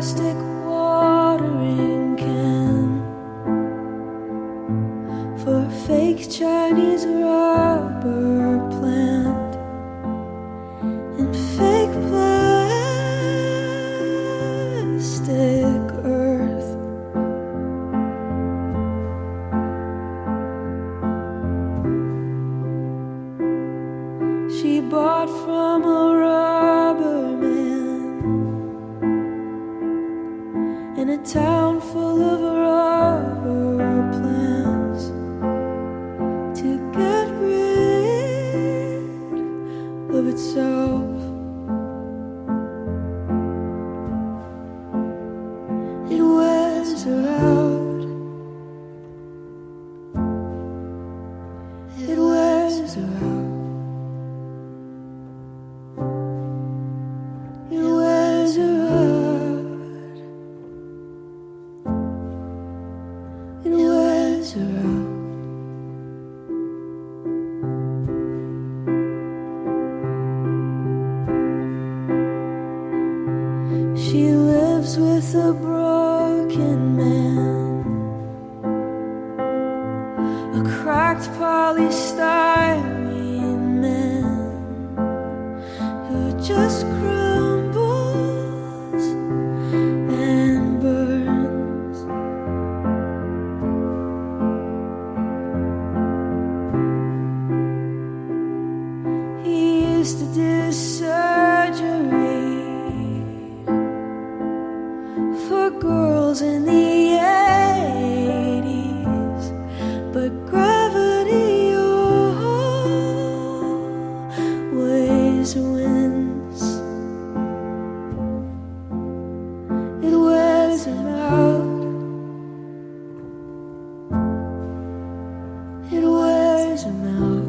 plastic watering can for fake Chinese rice. In a town full of rubber plants to get rid of itself. It wears her She lives with a broken man, a cracked polystyrene man who just surgery for girls in the 80s, but gravity always wins. It wears him out. It wears him out.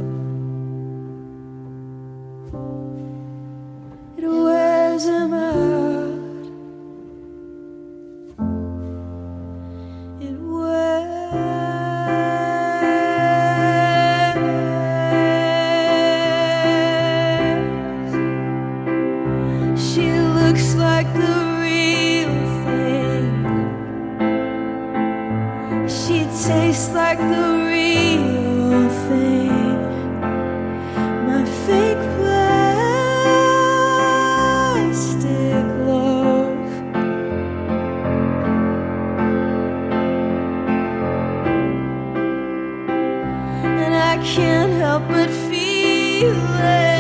Tastes like the real thing. My fake plastic love. And I can't help but feel it.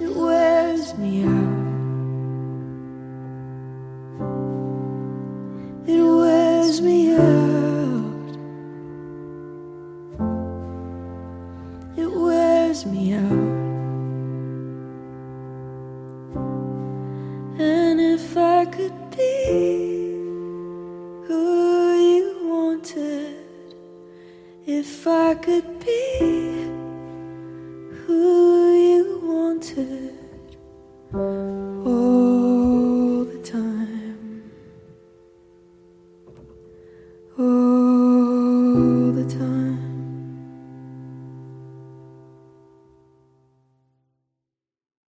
It wears me out. It wears me out. It wears me out. And if I could be who you wanted, if I could be wanted all the time, all the time.